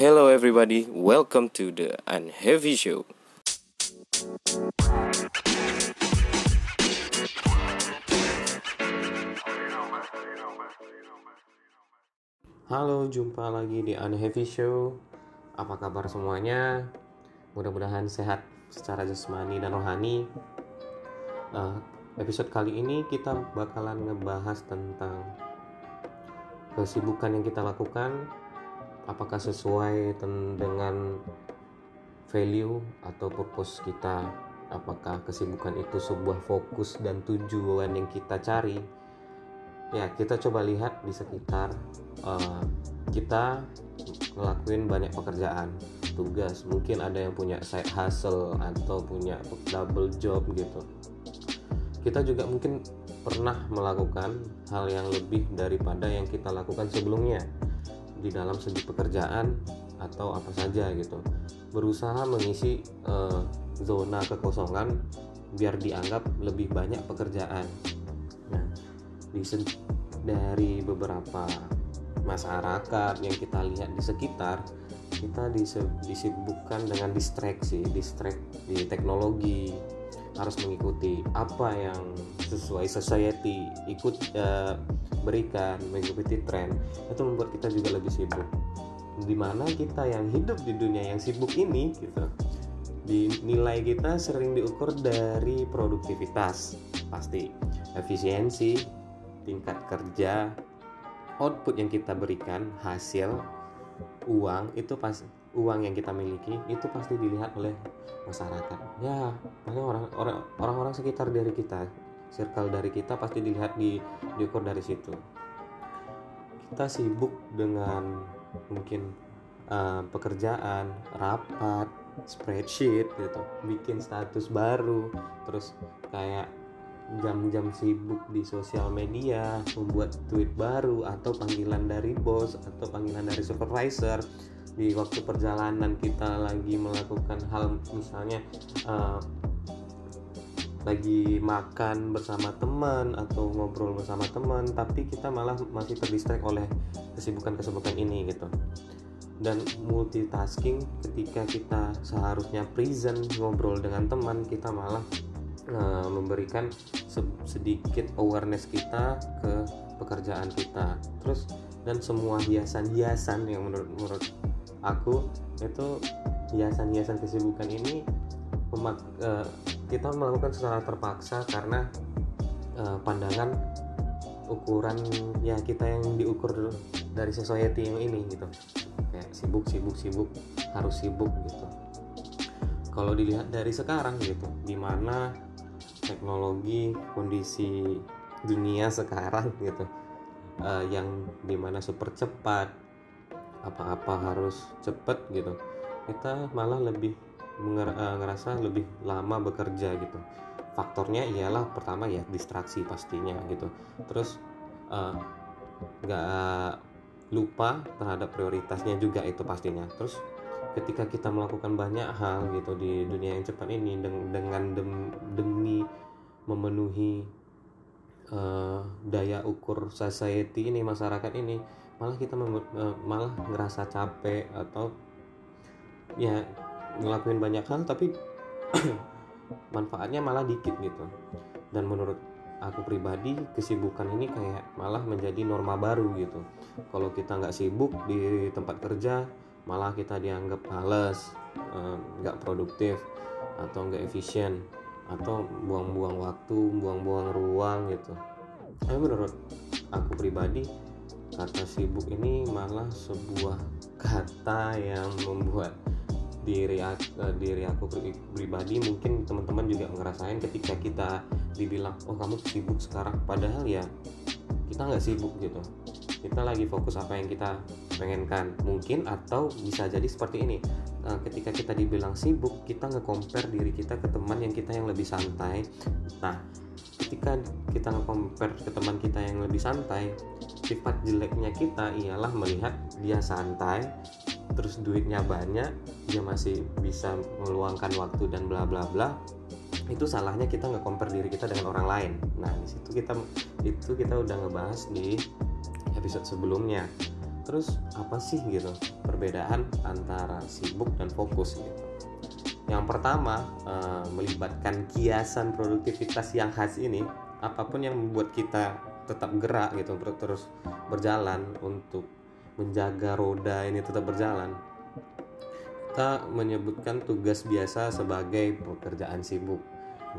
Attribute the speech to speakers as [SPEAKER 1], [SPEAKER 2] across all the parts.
[SPEAKER 1] Hello everybody, welcome to the Unheavy Show. Halo, jumpa lagi di Unheavy Show. Apa kabar semuanya? Mudah-mudahan sehat secara jasmani dan rohani. Uh, episode kali ini kita bakalan ngebahas tentang kesibukan yang kita lakukan apakah sesuai dengan value atau purpose kita? Apakah kesibukan itu sebuah fokus dan tujuan yang kita cari? Ya kita coba lihat di sekitar uh, kita ngelakuin banyak pekerjaan tugas mungkin ada yang punya side hustle atau punya double job gitu. Kita juga mungkin pernah melakukan hal yang lebih daripada yang kita lakukan sebelumnya di dalam segi pekerjaan atau apa saja gitu. Berusaha mengisi uh, zona kekosongan biar dianggap lebih banyak pekerjaan. Nah di dari beberapa masyarakat yang kita lihat di sekitar kita disibukkan dengan distraksi distract di teknologi. Harus mengikuti apa yang sesuai society ikut uh, berikan mengikuti tren itu membuat kita juga lebih sibuk. Di mana kita yang hidup di dunia yang sibuk ini gitu dinilai kita sering diukur dari produktivitas pasti. Efisiensi tingkat kerja output yang kita berikan hasil uang itu pas uang yang kita miliki itu pasti dilihat oleh masyarakat. Ya paling orang orang orang-orang sekitar dari kita circle dari kita pasti dilihat di diukur dari situ. Kita sibuk dengan mungkin uh, pekerjaan rapat spreadsheet gitu bikin status baru terus kayak jam-jam sibuk di sosial media membuat tweet baru atau panggilan dari bos atau panggilan dari supervisor. Di waktu perjalanan kita lagi melakukan hal misalnya uh, lagi makan bersama teman atau ngobrol bersama teman tapi kita malah masih terdistract oleh kesibukan-kesibukan ini gitu. Dan multitasking ketika kita seharusnya present ngobrol dengan teman kita malah uh, memberikan se sedikit awareness kita ke pekerjaan kita. Terus dan semua hiasan-hiasan yang menurut menurut aku itu hiasan-hiasan kesibukan ini memak, uh, kita melakukan secara terpaksa karena uh, pandangan ukuran ya kita yang diukur dari society yang ini gitu. Kayak sibuk sibuk sibuk harus sibuk gitu. Kalau dilihat dari sekarang gitu di mana teknologi kondisi dunia sekarang gitu uh, yang di mana super cepat apa-apa harus cepet gitu kita malah lebih ngerasa lebih lama bekerja gitu. Faktornya ialah pertama ya distraksi pastinya gitu. Terus eh, nggak uh, lupa terhadap prioritasnya juga itu pastinya. Terus ketika kita melakukan banyak hal gitu di dunia yang cepat ini dengan demi memenuhi uh, daya ukur society ini masyarakat ini malah kita uh, malah ngerasa capek atau ya ngelakuin banyak hal tapi manfaatnya malah dikit gitu. Dan menurut aku pribadi kesibukan ini kayak malah menjadi norma baru gitu. Kalau kita nggak sibuk di tempat kerja malah kita dianggap males eh, nggak produktif atau nggak efisien atau buang-buang waktu buang-buang ruang gitu. Tapi menurut aku pribadi kata sibuk ini malah sebuah kata yang membuat diri eh, diri aku pribadi mungkin teman-teman juga ngerasain ketika kita dibilang oh kamu sibuk sekarang. Padahal ya kita nggak sibuk gitu. Kita lagi fokus apa yang kita pengenkan. Mungkin atau bisa jadi seperti ini. Nah, ketika kita dibilang sibuk kita nge-compare diri kita ke teman yang kita yang lebih santai. Nah ketika kita nge-compare ke teman kita yang lebih santai sifat jeleknya kita ialah melihat dia santai terus duitnya banyak dia masih bisa meluangkan waktu dan bla bla bla itu salahnya kita nggak compare diri kita dengan orang lain. Nah di situ kita itu kita udah ngebahas di episode sebelumnya. Terus apa sih gitu perbedaan antara sibuk dan fokus gitu? Yang pertama uh, melibatkan kiasan produktivitas yang khas ini apa pun yang membuat kita tetap gerak gitu terus berjalan untuk menjaga roda ini tetap berjalan kita menyebutkan tugas biasa sebagai pekerjaan sibuk.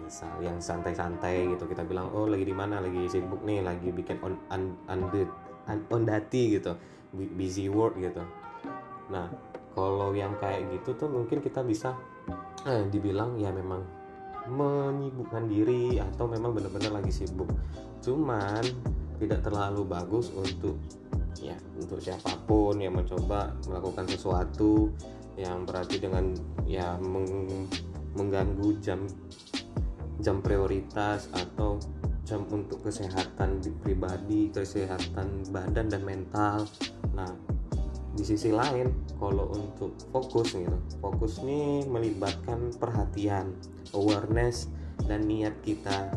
[SPEAKER 1] Misal yang santai-santai gitu kita bilang oh lagi di mana? Lagi sibuk nih lagi bikin on on, on, on, dati gitu. Busy work gitu. Nah kalau yang kayak gitu tuh mungkin kita bisa eh, dibilang ya memang menyibukkan diri atau memang benar-benar lagi sibuk. Cuman tidak terlalu bagus untuk ya untuk siapa pun yang mencoba melakukan sesuatu yang berarti dengan ya meng, mengganggu jam jam prioritas atau jam untuk kesehatan pribadi, kesehatan badan dan mental. Nah, di sisi lain, kalau untuk fokus gitu, fokus ini melibatkan perhatian, awareness dan niat kita.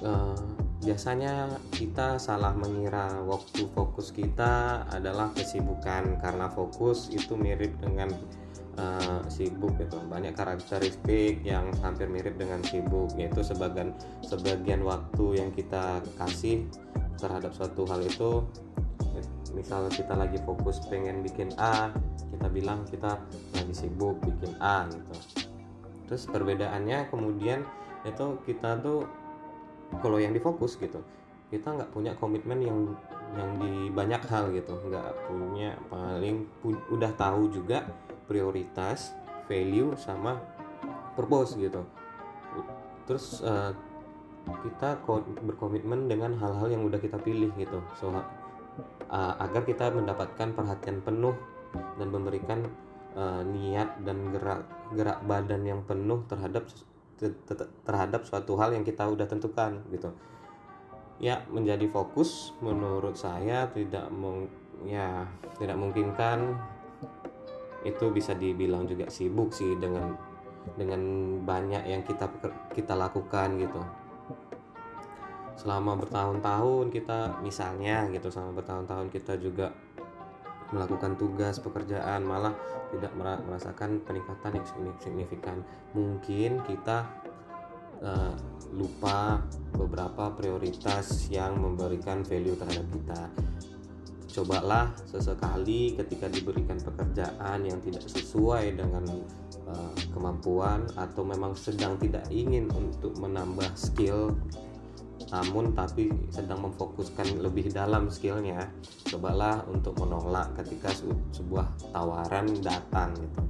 [SPEAKER 1] Uh, biasanya kita salah mengira waktu fokus kita adalah kesibukan karena fokus itu mirip dengan uh, sibuk gitu. Banyak karakteristik yang hampir mirip dengan sibuk yaitu sebagian sebagian waktu yang kita kasih terhadap suatu hal itu misal kita lagi fokus pengen bikin A kita bilang kita lagi sibuk bikin A gitu. Terus perbedaannya kemudian itu kita tuh kalau yang difokus gitu kita nggak punya komitmen yang yang di banyak hal gitu. Nggak punya paling pu udah tahu juga prioritas value sama purpose gitu. Terus uh, kita berkomitmen dengan hal-hal yang udah kita pilih gitu. So uh, agar kita mendapatkan perhatian penuh dan memberikan uh, niat dan gerak gerak badan yang penuh terhadap terhadap suatu hal yang kita udah tentukan gitu. Ya menjadi fokus menurut saya tidak meng, ya tidak mungkinkan itu bisa dibilang juga sibuk sih dengan dengan banyak yang kita kita lakukan gitu. Selama bertahun-tahun kita misalnya gitu selama bertahun-tahun kita juga melakukan tugas pekerjaan malah tidak merasakan peningkatan yang signifikan. Mungkin kita uh, lupa beberapa prioritas yang memberikan value terhadap kita. Cobalah sesekali ketika diberikan pekerjaan yang tidak sesuai dengan uh, kemampuan atau memang sedang tidak ingin untuk menambah skill namun tapi sedang memfokuskan lebih dalam skillnya. Cobalah untuk menolak ketika sebuah tawaran datang gitu.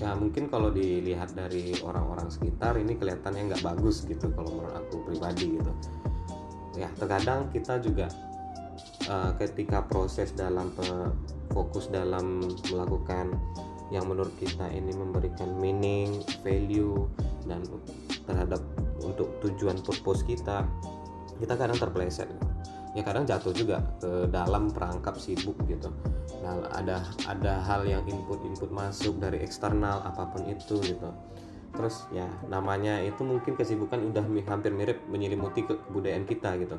[SPEAKER 1] Ya mungkin kalau dilihat dari orang-orang sekitar ini kelihatannya nggak bagus gitu kalau menurut aku pribadi gitu. Ya terkadang kita juga uh, ketika proses dalam fokus dalam melakukan yang menurut kita ini memberikan meaning, value dan terhadap untuk tujuan purpose kita kita kadang terpleset. Ya kadang jatuh juga ke dalam perangkap sibuk gitu. Nah ada ada hal yang input input masuk dari eksternal apa pun itu gitu. Terus ya namanya itu mungkin kesibukan udah hampir mirip menyelimuti ke kebudayaan kita gitu.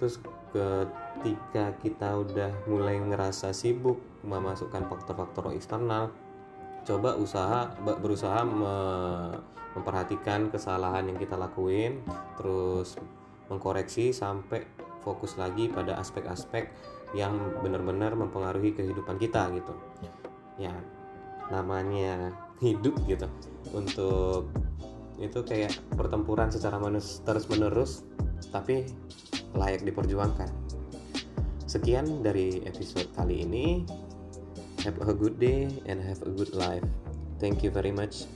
[SPEAKER 1] Terus ketika kita udah mulai ngerasa sibuk memasukkan faktor-faktor eksternal coba usaha berusaha memperhatikan kesalahan yang kita lakuin terus mengkoreksi sampai fokus lagi pada aspek-aspek yang benar-benar mempengaruhi kehidupan kita gitu. Ya namanya hidup gitu. Untuk itu kayak pertempuran secara manus terus menerus tapi layak diperjuangkan. Sekian dari episode kali ini Have a good day and have a good life. Thank you very much.